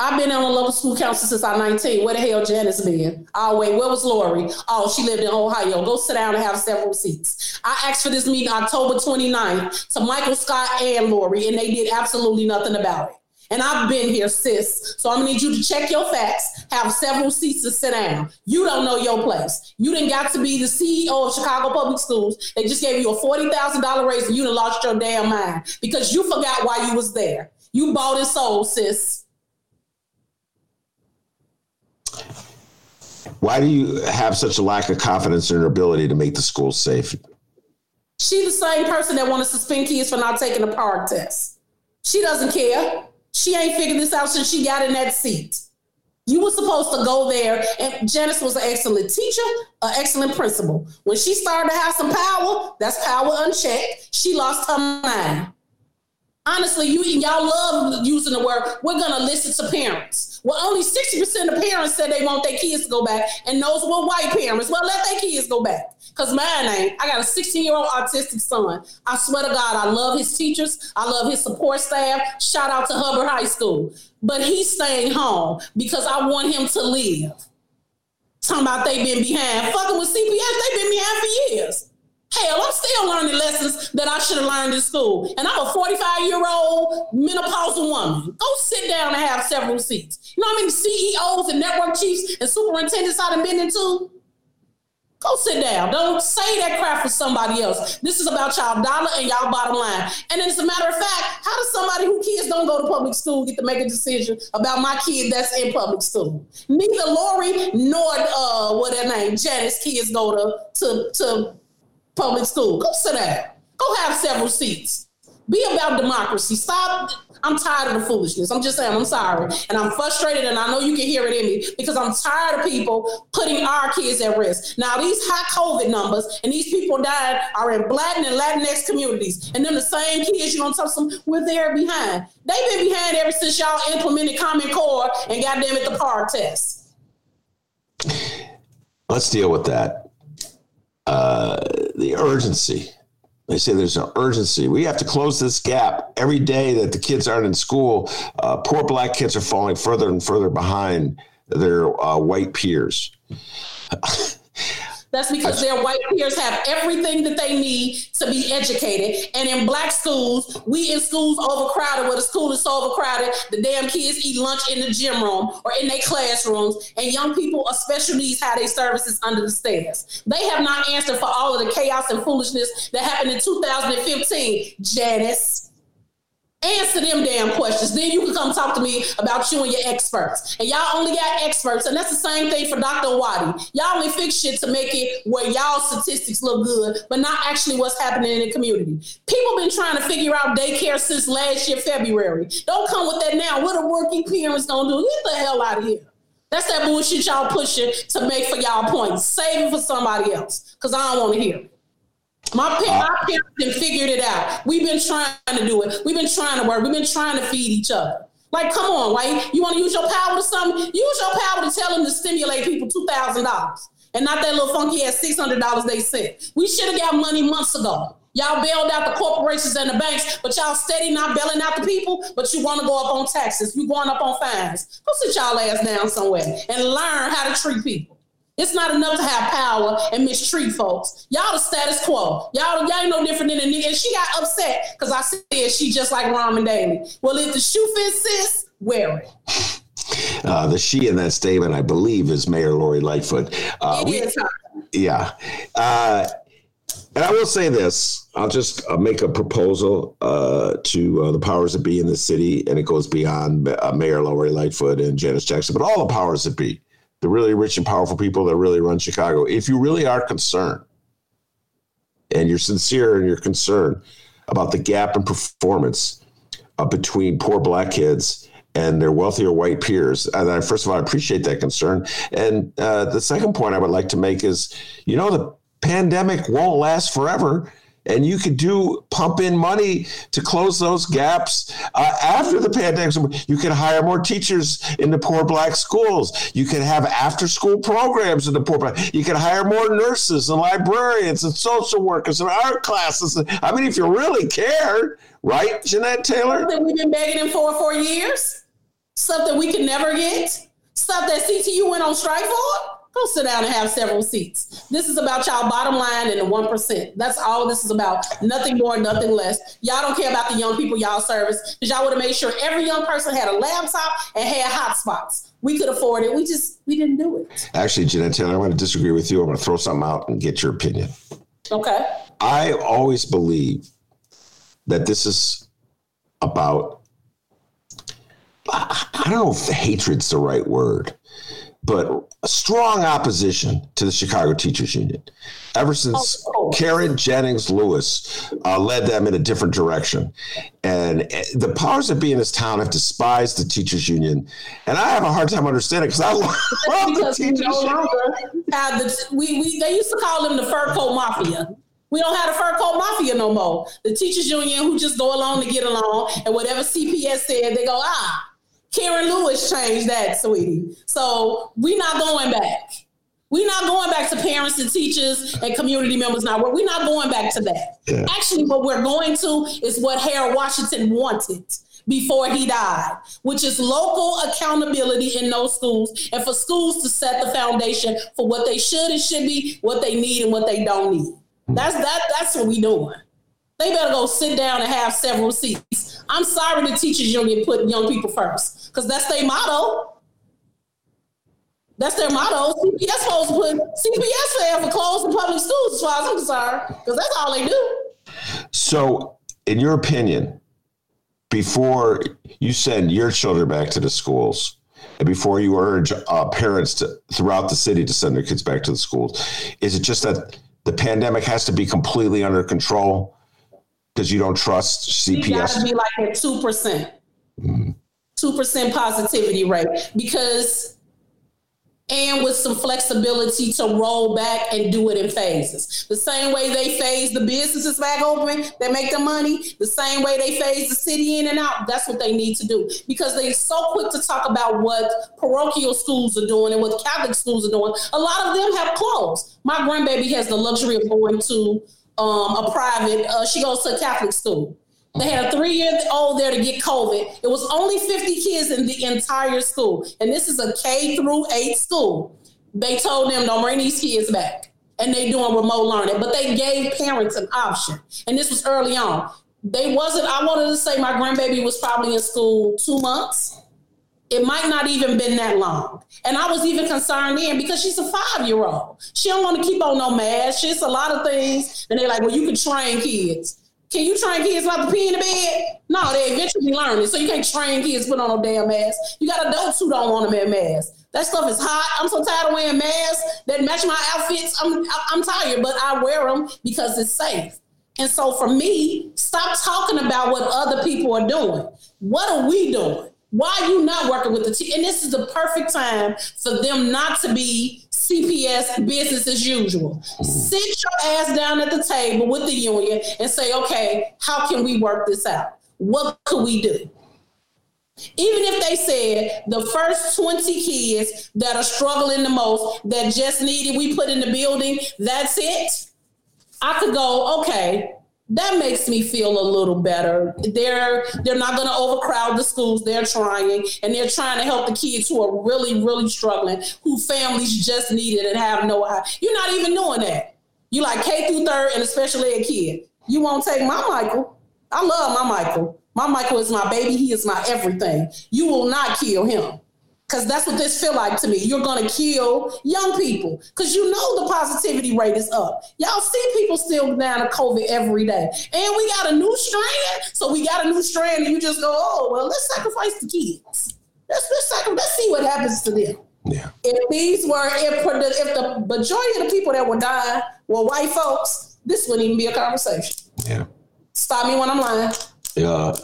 I've been on a local school council since I'm 19. Where the hell Janice been? Oh, wait, where was Lori? Oh, she lived in Ohio. Go sit down and have several seats. I asked for this meeting October 29th to Michael Scott and Lori, and they did absolutely nothing about it. And I've been here, sis. So I'm gonna need you to check your facts, have several seats to sit down. You don't know your place. You didn't got to be the CEO of Chicago Public Schools. They just gave you a $40,000 raise and you done lost your damn mind because you forgot why you was there. You bought and sold, sis. Why do you have such a lack of confidence in her ability to make the school safe? She the same person that want to suspend kids for not taking the PARCC test. She doesn't care. She ain't figured this out since she got in that seat. You were supposed to go there, and Janice was an excellent teacher, an excellent principal. When she started to have some power, that's power unchecked. She lost her mind. Honestly, you y'all love using the word. We're gonna listen to parents. Well, only sixty percent of parents said they want their kids to go back, and those were white parents. Well, let their kids go back, cause mine ain't. I got a sixteen-year-old autistic son. I swear to God, I love his teachers. I love his support staff. Shout out to Hubbard High School, but he's staying home because I want him to live. Talking about they been behind, fucking with CPS, they been behind for years. Hell, I'm still learning lessons that I should have learned in school. And I'm a 45 year old menopausal woman. Go sit down and have several seats. You know how many CEOs and network chiefs and superintendents I've been into? Go sit down. Don't say that crap for somebody else. This is about y'all dollar and y'all bottom line. And as a matter of fact, how does somebody who kids don't go to public school get to make a decision about my kid that's in public school? Neither Lori nor uh what her name, Janice kids go to to to public school. Go sit down. Go have several seats. Be about democracy. Stop. I'm tired of the foolishness. I'm just saying, I'm sorry. And I'm frustrated, and I know you can hear it in me because I'm tired of people putting our kids at risk. Now, these high COVID numbers and these people died are in Black and Latinx communities. And then the same kids, you're going to tell them we're there behind. They've been behind ever since y'all implemented Common Core and goddamn it, the PARCC test. Let's deal with that. Uh, the urgency. They say there's an urgency. We have to close this gap every day that the kids aren't in school. Uh, poor black kids are falling further and further behind their uh, white peers. That's because their white peers have everything that they need to be educated. And in black schools, we in schools overcrowded, where the school is so overcrowded, the damn kids eat lunch in the gym room or in their classrooms. And young people of special needs have their services under the stairs. They have not answered for all of the chaos and foolishness that happened in 2015. Janice. Answer them damn questions. Then you can come talk to me about you and your experts. And y'all only got experts, and that's the same thing for Dr. Arwady. Y'all only fix shit to make it where y'all statistics look good, but not actually what's happening in the community. People been trying to figure out daycare since last year, February. Don't come with that now. What are working parents gonna do? Get the hell out of here. That's that bullshit y'all pushing to make for y'all points. Save it for somebody else, because I don't want to hear it. My, my parents have figured it out. We've been trying to do it. We've been trying to work. We've been trying to feed each other. Like, come on, white. You want to use your power to something? Use your power to tell them to stimulate people two thousand dollars, and not that little funky ass six hundred dollars they sent. We should have got money months ago. Y'all bailed out the corporations and the banks, but y'all steady not bailing out the people. But you want to go up on taxes. You going up on fines. Go sit y'all ass down somewhere and learn how to treat people. It's not enough to have power and mistreat folks. Y'all the status quo. Y'all, y'all ain't no different than a nigga. And she got upset because I said she just like Ramen Daley. Well, if the shoe fits, sis, wear it. Uh, the she in that statement, I believe, is Mayor Lori Lightfoot. Uh, we- yeah. Uh, and I will say this I'll just uh, make a proposal uh, to uh, the powers that be in the city, and it goes beyond uh, Mayor Lori Lightfoot and Janice Jackson, but all the powers that be, the really rich and powerful people that really run Chicago. If you really are concerned and you're sincere and you're concerned about the gap in performance uh, between poor black kids and their wealthier white peers. And I, first of all, I appreciate that concern. And uh, the second point I would like to make is, you know, the pandemic won't last forever. And you could do pump in money to close those gaps uh, after the pandemic. You could hire more teachers in the poor black schools. You could have after school programs in the poor black. You could hire more nurses and librarians and social workers and art classes. I mean, if you really cared, right, Jeanette Taylor? Something we've been begging for for years. Something we can never get. Stuff that CTU went on strike for. Go sit down and have several seats. This is about y'all bottom line and the one percent. That's all this is about. Nothing more, nothing less. Y'all don't care about the young people y'all service because y'all would have made sure every young person had a laptop and had hotspots. We could afford it. We just we didn't do it. Actually, Jeanette Taylor, I'm going to disagree with you. I'm going to throw something out and get your opinion. Okay. I always believe that this is about I don't know if hatred's the right word, but strong opposition to the Chicago Teachers Union. Ever since oh, Karen Jennings Lewis uh, led them in a different direction. And eh, the powers that be in this town have despised the teachers union. And I have a hard time understanding because I love the teachers union. The, we, we, they used to call them the fur coat mafia. We don't have the fur coat mafia no more. The teachers union who just go along to get along, and whatever CPS said, they go, ah, Karen Lewis changed that, sweetie. So we're not going back. We're not going back to parents and teachers and community members now. We're not going back to that. Yeah. Actually, what we're going to is what Harold Washington wanted before he died, which is local accountability in those schools and for schools to set the foundation for what they should and should be, what they need and what they don't need. That's that that's what we doing. They better go sit down and have several seats. I'm sorry the teachers union put young people first because that's their motto. That's their motto. CPS supposed put CPS stand for the public schools, as far as I'm concerned, because that's all they do. So, in your opinion, before you send your children back to the schools, and before you urge uh, parents to, throughout the city to send their kids back to the schools, is it just that the pandemic has to be completely under control? Because you don't trust CPS? You got to be like at two percent, mm-hmm. two percent positivity rate because, and with some flexibility to roll back and do it in phases. The same way they phase the businesses back open they make the money, the same way they phase the city in and out. That's what they need to do because they're so quick to talk about what parochial schools are doing and what Catholic schools are doing. A lot of them have closed. My grandbaby has the luxury of going to um, a private. Uh, she goes to a Catholic school. They had a three year old there to get COVID. It was only 50 kids in the entire school. And this is a K through eight school. They told them, don't bring these kids back. And they doing remote learning. But they gave parents an option. And this was early on. They wasn't, I wanted to say my grandbaby was probably in school two months. It might not even been that long. And I was even concerned then because she's a five year old. She don't want to keep on no mask. She's a lot of things. And they're like, well, you can train kids. Can you train kids not to pee in the bed? No, they eventually learn it. So you can't train kids put on no damn mask. You got adults who don't want to wear masks. That stuff is hot. I'm so tired of wearing masks that match my outfits. I'm I'm tired, but I wear them because it's safe. And so for me, stop talking about what other people are doing. What are we doing? Why are you not working with the team? And this is the perfect time for them not to be CPS business as usual. Sit your ass down at the table with the union and say, okay, how can we work this out? What could we do? Even if they said the first 20 kids that are struggling the most, that just needed we put in the building, that's it. I could go, okay, that makes me feel a little better. They're they're not going to overcrowd the schools. They're trying, and they're trying to help the kids who are really really struggling, who families just need it and have no. You're not even doing that. You like K through third and a special ed kid. You won't take my Michael. I love my Michael. My Michael is my baby. He is my everything. You will not kill him because that's what this feel like to me. You're gonna kill young people because you know the positivity rate is up. Y'all see people still down to COVID every day, and we got a new strand. So we got a new strand, and you just go, oh well, let's sacrifice the kids. Let's let's, sacrifice, let's see what happens to them. Yeah. If these were if, if the majority of the people that were dying were white folks, this wouldn't even be a conversation. Yeah. Stop me when I'm lying. Yeah.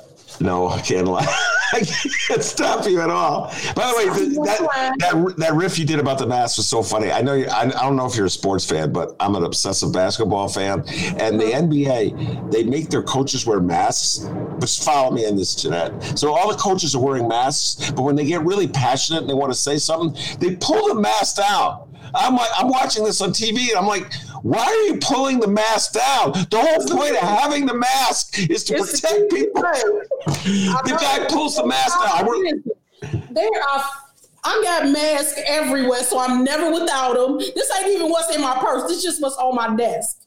No, I can't lie. I can't stop you at all. By the way, that, that that riff you did about the mask was so funny. I know you, I, I don't know if you're a sports fan, but I'm an obsessive basketball fan. And the mm-hmm. NBA, they make their coaches wear masks. Just follow me in this, Jeanette. So all the coaches are wearing masks, but when they get really passionate and they want to say something, they pull the mask down. I'm like, I'm watching this on TV, and I'm like, why are you pulling the mask down? The whole point of having the mask is to it's protect people. the guy pulls the mask down. There are I got masks everywhere, so I'm never without them. This ain't even what's in my purse. This just what's on my desk.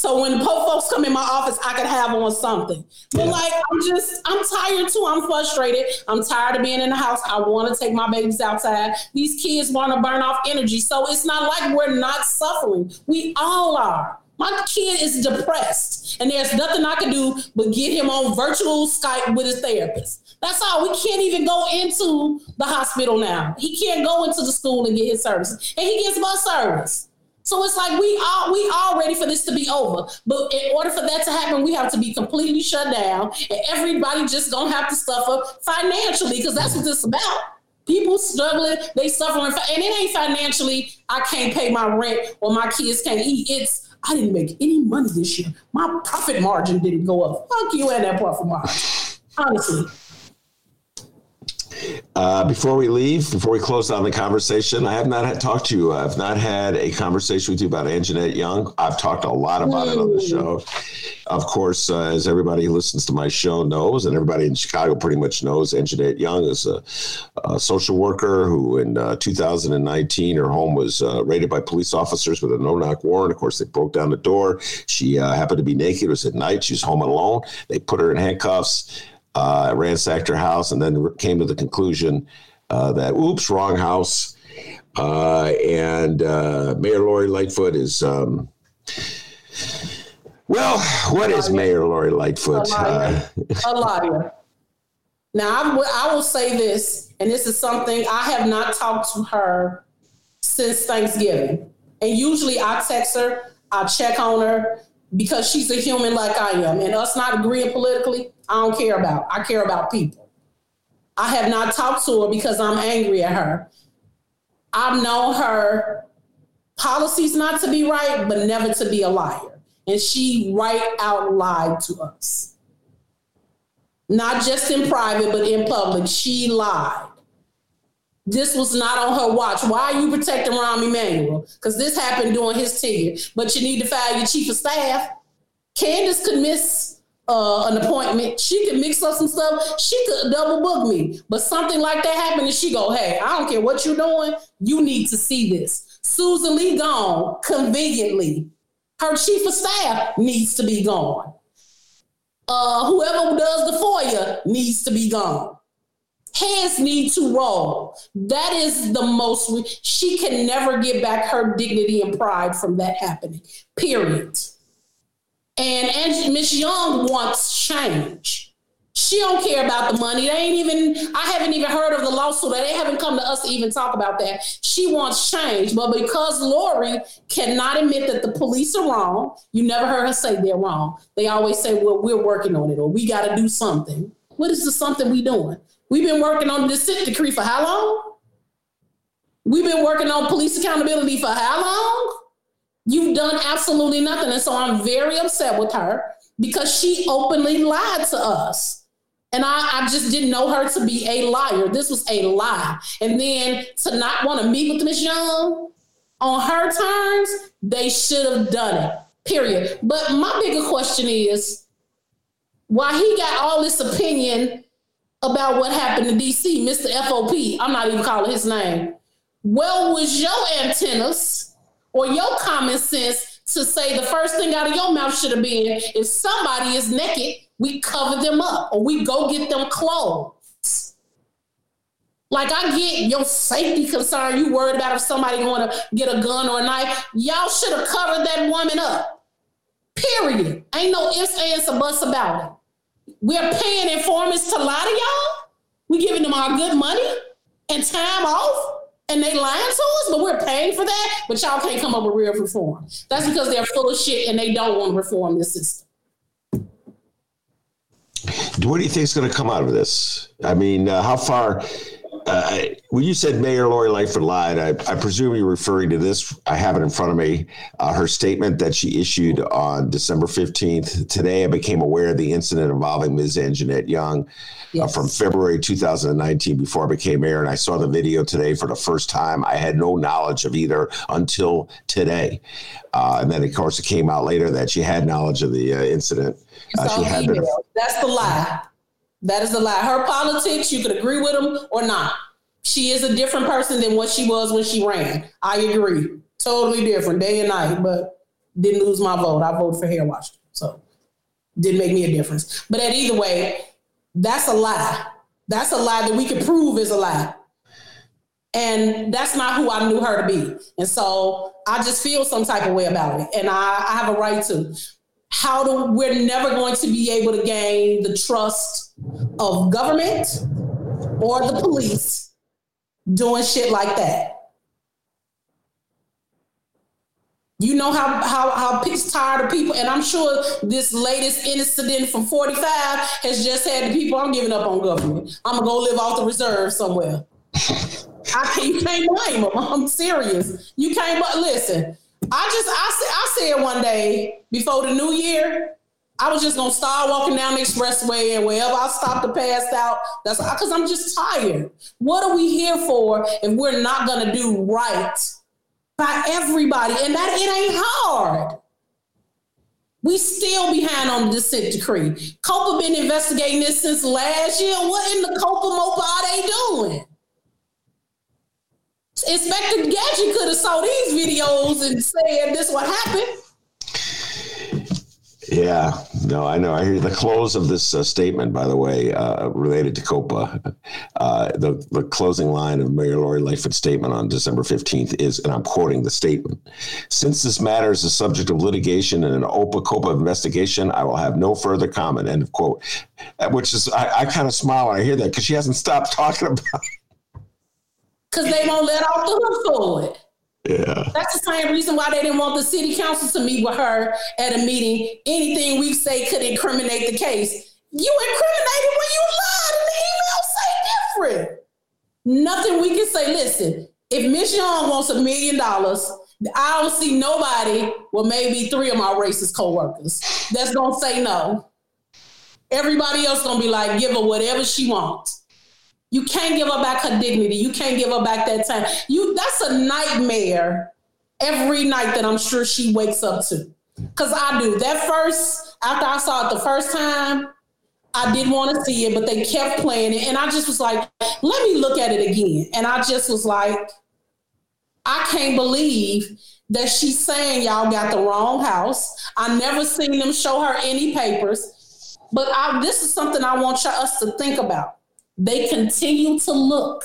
So when the folks come in my office, I could have on something. But yeah. like, I'm just, I'm tired too. I'm frustrated. I'm tired of being in the house. I want to take my babies outside. These kids want to burn off energy. So it's not like we're not suffering. We all are. My kid is depressed, and there's nothing I can do but get him on virtual Skype with his therapist. That's all. We can't even go into the hospital now. He can't go into the school and get his service, and he gets bus service. So it's like we are we are ready for this to be over. But in order for that to happen, we have to be completely shut down, and everybody just gonna have to suffer financially because that's what this is about. People struggling, they suffering, and it ain't financially. I can't pay my rent or my kids can't eat. It's I didn't make any money this year. My profit margin didn't go up. Fuck you and that profit margin. Honestly. Uh, before we leave, before we close down the conversation, I have not had, talked to you. I've not had a conversation with you about Anjanette Young. I've talked a lot about Ooh. it on the show. Of course, uh, as everybody who listens to my show knows, and everybody in Chicago pretty much knows, Anjanette Young is a, a social worker who, in uh, 2019, her home was uh, raided by police officers with a no-knock warrant. Of course, they broke down the door. She uh, happened to be naked. It was at night. She was home alone. They put her in handcuffs uh, ransacked her house, and then came to the conclusion uh, that, oops, wrong house. Uh, and uh, Mayor Lori Lightfoot is, um, well, what is Mayor Lori Lightfoot? A liar. Uh, a liar. Now, I, w- I will say this, and this is something I have not talked to her since Thanksgiving. And usually I text her, I check on her because she's a human like I am. And us not agreeing politically, I don't care about. I care about people. I have not talked to her because I'm angry at her. I've known her policies not to be right, but never to be a liar. And she right out lied to us. Not just in private, but in public. She lied. This was not on her watch. Why are you protecting Rahm Emanuel? Because this happened during his tenure. But you need to fire your chief of staff. Candace could miss uh, an appointment. She could mix up some stuff. She could double book me. But something like that happened, and she go, "Hey, I don't care what you're doing. You need to see this." Susan Lee gone conveniently. Her chief of staff needs to be gone. Uh, whoever does the FOIA needs to be gone. Heads need to roll. That is the most. She can never get back her dignity and pride from that happening. Period. And Miss Young wants change. She don't care about the money. They ain't even, I haven't even heard of the lawsuit. They haven't come to us to even talk about that. She wants change. But because Lori cannot admit that the police are wrong, you never heard her say they're wrong. They always say, well, we're working on it or we got to do something. What is the something we doing? We've been working on the consent decree for how long? We've been working on police accountability for how long? You've done absolutely nothing. And so I'm very upset with her because she openly lied to us. And I, I just didn't know her to be a liar. This was a lie. And then to not want to meet with Miss Young on her terms, they should have done it. Period. But my bigger question is why he got all this opinion about what happened in DC, Mr. FOP. I'm not even calling his name. Well, was your antennas or your common sense to say the first thing out of your mouth should have been if somebody is naked, we cover them up or we go get them clothes. Like I get your safety concern. You worried about if somebody going to get a gun or a knife. Y'all should have covered that woman up. Period. Ain't no ifs, ands, or buts about it. We're paying informants to lie to y'all. We giving them our good money and time off and they lying to us, but we're paying for that. But y'all can't come up with real reform. That's because they're full of shit and they don't want to reform the system. What do you think is going to come out of this? I mean, uh, how far uh, when you said Mayor Lori Lightfoot lied, I, I, presume you're referring to this. I have it in front of me. Uh, her statement that she issued on December 15th. Today, I became aware of the incident involving Ms. Anjanette Young uh, yes. uh, from February 2019 before I became mayor. And I saw the video today for the first time. I had no knowledge of either until today. Uh, and then, of course, it came out later that she had knowledge of the uh, incident. she had been, That's the lie. That is a lie. Her politics, you could agree with them or not. She is a different person than what she was when she ran. I agree. Totally different, day and night, but didn't lose my vote. I voted for hair wash. So didn't make me a difference. But at either way, that's a lie. That's a lie that we can prove is a lie. And that's not who I knew her to be. And so I just feel some type of way about it. And I, I have a right to. How do we're never going to be able to gain the trust of government or the police doing shit like that. You know how how how pissed tired of people, and I'm sure this latest incident from 45 has just had the people. I'm giving up on government. I'm gonna go live off the reserve somewhere. I can't, you can't blame them. I'm serious. You can't. But listen, I just I I said one day before the new year, I was just gonna start walking down the expressway and wherever I stopped to pass out. That's because I'm just tired. What are we here for if we're not gonna do right? by everybody, and that it ain't hard. We still behind on the consent decree. COPA been investigating this since last year. What in the COPA MOPA are they doing? Inspector Gadget could have saw these videos and said this what happened. Yeah, no, I know. I hear the close of this uh, statement, by the way, uh, related to COPA. Uh, the, the closing line of Mayor Lori Lightfoot's statement on December 15th is, and I'm quoting the statement Since this matter is the subject of litigation and an OPA COPA investigation, I will have no further comment. End of quote. Which is, I, I kind of smile when I hear that because she hasn't stopped talking about it. Because they won't let off the hook for it. Yeah. That's the same reason why they didn't want the city council to meet with her at a meeting. Anything we say could incriminate the case. You incriminated when you lied and the email say different. Nothing we can say. Listen, if Miss Young wants a million dollars, I don't see nobody, well, maybe three of my racist co-workers that's gonna say no. Everybody else gonna be like, give her whatever she wants. You can't give her back her dignity. You can't give her back that time. You that's a nightmare every night that I'm sure she wakes up to. Cause I do. That first, after I saw it the first time, I didn't want to see it, but they kept playing it. And I just was like, let me look at it again. And I just was like, I can't believe that she's saying y'all got the wrong house. I never seen them show her any papers. But I, this is something I want us to think about. They continue to look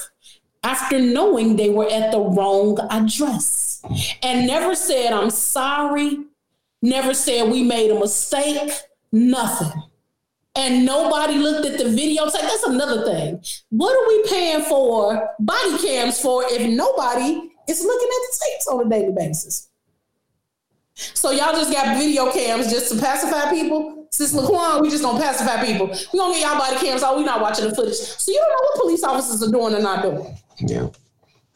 after knowing they were at the wrong address and never said, I'm sorry, never said we made a mistake, nothing. And nobody looked at the video. videotape. That's another thing. What are we paying for body cams for if nobody is looking at the tapes on a daily basis? So y'all just got video cams just to pacify people? Since Laquan, we just gonna pacify people. We gonna get y'all body cams out. We not watching the footage. So you don't know what police officers are doing or not doing. Yeah.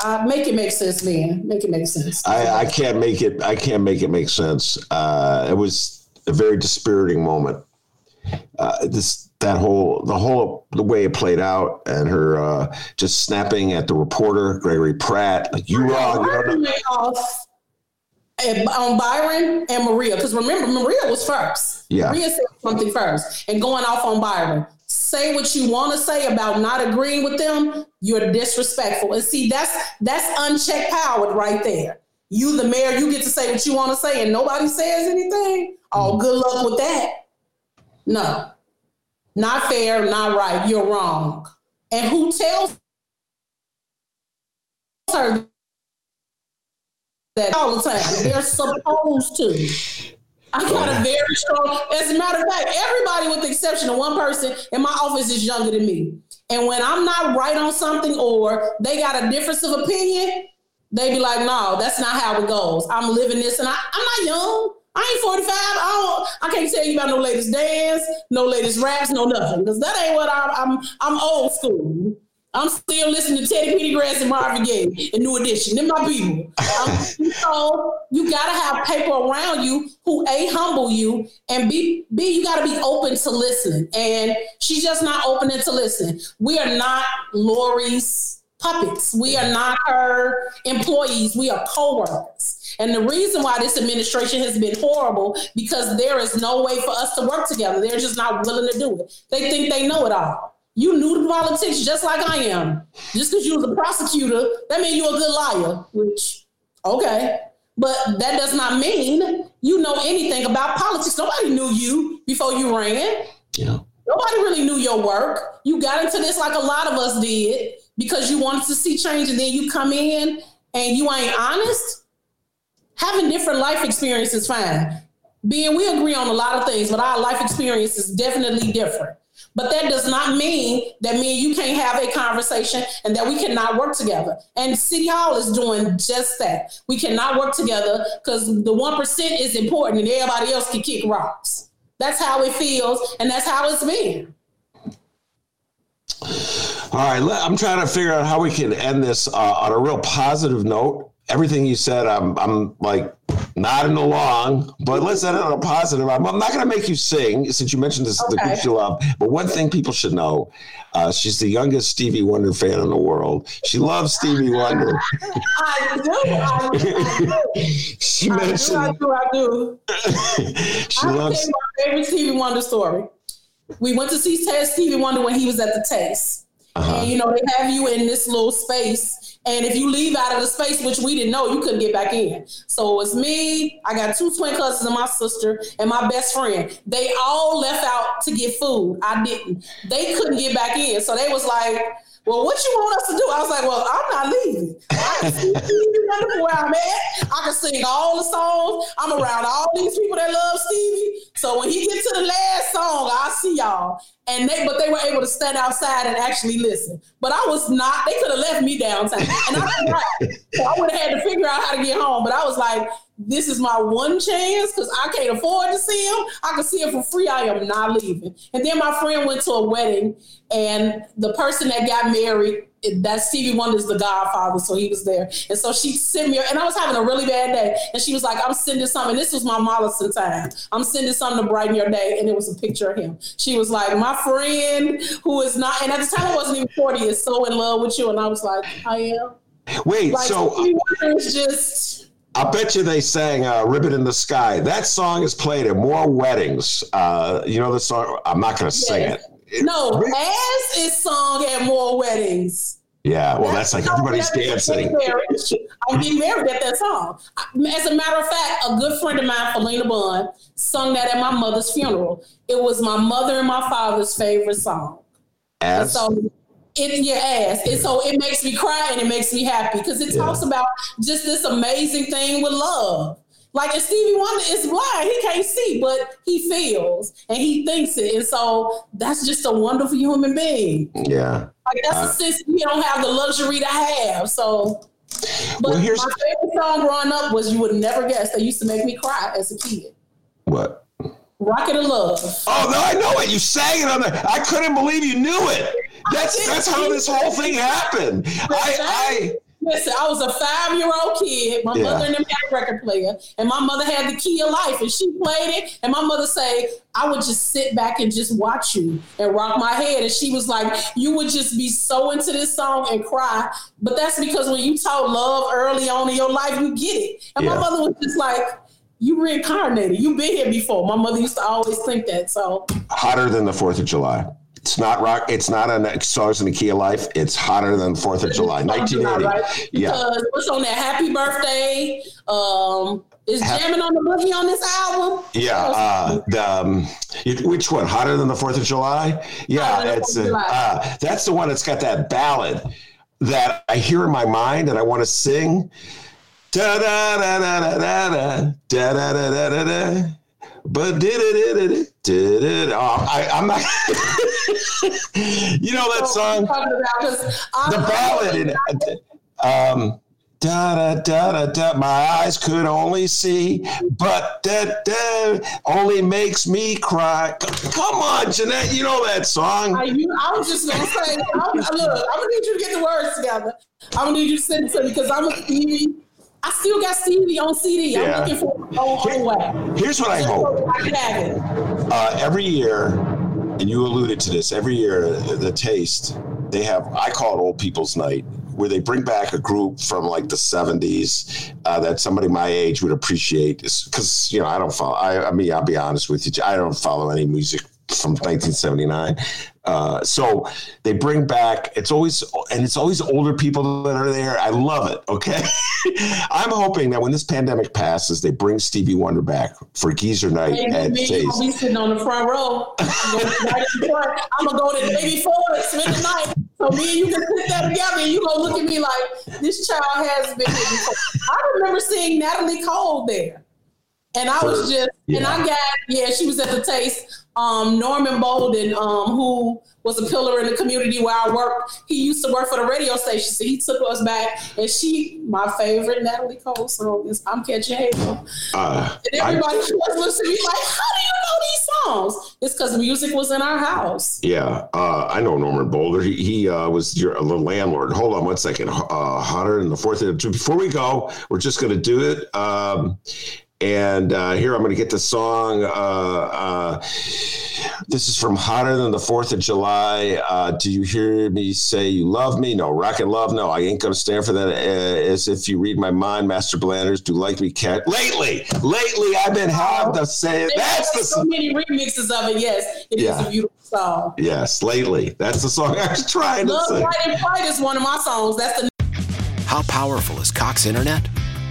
Uh, make it make sense, man. Make it make sense. I, I can't make it. I can't make it make sense. Uh, it was a very dispiriting moment. Uh, this that whole the whole the way it played out and her uh, just snapping at the reporter Gregory Pratt like you wrong. On um, Byron and Maria, because remember, Maria was first. Yeah. Maria said something first and going off on Byron. Say what you want to say about not agreeing with them, you're disrespectful. And see, that's that's unchecked power right there. You, the mayor, you get to say what you want to say, and nobody says anything. Oh, mm-hmm. good luck with that. No, not fair, not right. You're wrong. And who tells her that all the time. They're supposed to. I got a very strong, as a matter of fact, everybody with the exception of one person in my office is younger than me. And when I'm not right on something or they got a difference of opinion, they be like, no, that's not how it goes. I'm living this and I, I'm not young. I ain't 45. I don't, I can't tell you about no latest dance, no latest raps, no nothing. Because that ain't what I'm, I'm I'm old school. I'm still listening to Teddy Pendergrass and Marvin Gaye and New Edition. They're my people. Um, so you gotta have people around you who a humble you and b b you gotta be open to listening. And she's just not open to listen. We are not Lori's puppets. We are not her employees. We are co-workers. And the reason why this administration has been horrible because there is no way for us to work together. They're just not willing to do it. They think they know it all. You knew the politics just like I am. Just because you was a prosecutor, that means you're a good liar, which, okay. But that does not mean you know anything about politics. Nobody knew you before you ran. Yeah. Nobody really knew your work. You got into this like a lot of us did because you wanted to see change, and then you come in and you ain't honest. Having different life experience is fine. Being we agree on a lot of things, but our life experience is definitely different. But that does not mean that me and you can't have a conversation and that we cannot work together. And City Hall is doing just that. We cannot work together because the 1% is important and everybody else can kick rocks. That's how it feels and that's how it's been. All right, I'm trying to figure out how we can end this uh, on a real positive note. Everything you said, I'm, I'm like nodding along, but let's end it on a positive. I'm, I'm not going to make you sing since you mentioned this, okay. the group you love. But one thing people should know uh, she's the youngest Stevie Wonder fan in the world. She loves Stevie Wonder. I do. I do. she mentioned. I do. I do. she I loves. my favorite Stevie Wonder story. We went to see Stevie Wonder when he was at the Taste. Uh-huh. And you know, they have you in this little space and if you leave out of the space, which we didn't know, you couldn't get back in. So it was me, I got two twin cousins and my sister, and my best friend. They all left out to get food. I didn't. They couldn't get back in. So they was like, well, what you want us to do? I was like, well, I'm not leaving. I can see where I'm at. I can sing all the songs. I'm around all these people that love Stevie. So when he gets to the last song, I'll see y'all. And they, but they were able to stand outside and actually listen. But I was not. They could have left me downtown, and I, so I would have had to figure out how to get home. But I was like, this is my one chance because I can't afford to see him. I can see him for free. I am not leaving. And then my friend went to a wedding, and the person that got married, that Stevie Wonder's the godfather, so he was there. And so she sent me, and I was having a really bad day. And she was like, I'm sending something. This was my Mollison time. I'm sending something to brighten your day. And it was a picture of him. She was like, My friend who is not, and at the time I wasn't even 40, is so in love with you. And I was like, I am. Wait, like, so. Stevie Wonder is just I bet you they sang uh, "Ribbon in the Sky." That song is played at more weddings. Uh, you know the song. I'm not going to sing it. No, "As" is sung at more weddings. Yeah, well, that's, that's like everybody's dancing. I'm getting married at that song. As a matter of fact, a good friend of mine, Felina Bond, sung that at my mother's funeral. It was my mother and my father's favorite song. As? so in your ass. And so it makes me cry and it makes me happy because it yeah. talks about just this amazing thing with love. Like if Stevie Wonder is blind, he can't see, but he feels and he thinks it. And so that's just a wonderful human being. Yeah. Like that's a sense you don't have the luxury to have. So but well, my favorite song growing up was You Would Never Guess. They used to make me cry as a kid. What? Rocket of Love. Oh no, I know it. You sang it on there. I couldn't believe you knew it. That's that's how this whole thing happened. I, I Listen, I was a five year old kid. My yeah. mother and them had a record player, and my mother had the key of life, and she played it. And my mother say, I would just sit back and just watch you and rock my head. And she was like, You would just be so into this song and cry. But that's because when you taught love early on in your life, you get it. And yeah. my mother was just like, you reincarnated. You've been here before. My mother used to always think that. So hotter than the Fourth of July. It's not rock. It's not a songs in the key of life. It's hotter than Fourth of July, 1980. Right? Yeah. Because what's on that? Happy birthday. Um, is jamming on the boogie on this album? Yeah. Uh, the, um, which one? Hotter than the Fourth of July? Yeah, it's uh, uh, that's the one that's got that ballad that I hear in my mind and I want to sing. Da da da da da da da da da da da da. But did it, did it, did it. Oh, I, I'm not. you know that song, the ballad, in, um, da da da da da. My eyes could only see, but that da only makes me cry. Come on, Jeanette, you know that song. I, you, I was just gonna say, I'm, look, I'm gonna need you to get the words together. I'm gonna need you to send it to me because I'm a I still got CD on CD. Yeah. I'm looking for a way. Here's what I hope. I can have it. Uh, every year, and you alluded to this, every year, the Taste, they have, I call it Old People's Night, where they bring back a group from like the 70s uh, that somebody my age would appreciate. Because, you know, I don't follow, I, I mean, I'll be honest with you, I don't follow any music from 1979. Uh, so they bring back. It's always and it's always older people that are there. I love it. Okay, I'm hoping that when this pandemic passes, they bring Stevie Wonder back for Geezer Night Hey, at me, Chase. Gonna be sitting on the front row. I'm gonna, be right in front. I'm gonna go to before and spend the night. So me and you can sit there together, and you gonna look at me like this child has been. I remember seeing Natalie Cole there, and I was just, and I got, yeah, she was at the Taste. Um, Norman Bolden, um, who was a pillar in the community where I worked, he used to work for the radio station, so he took us back. And she, my favorite Natalie Cole song is "I'm Catching Hell." Uh, And I- everybody was listening to me like, how do you know these songs? It's because music was in our house. Yeah, uh, I know Norman Boulder. He, he uh, was your the landlord. Hold on one second. Uh, hotter than the fourth. Before we go, we're just going to do it. Um, and uh, here I'm going to get the song. Uh, uh, this is from Hotter Than the Fourth of July. Uh, do you hear me say you love me? No, rock and love. No, I ain't going to stand for that. Uh, as if you read my mind, Master Blaster do like me. Cat lately, lately I've been having to say that's There's the so many remixes of it. Yes, it is Yeah. a beautiful song. yes, lately. That's the song I was trying to Love, sing. Fight, and Fight is one of my songs. That's the How powerful is Cox Internet?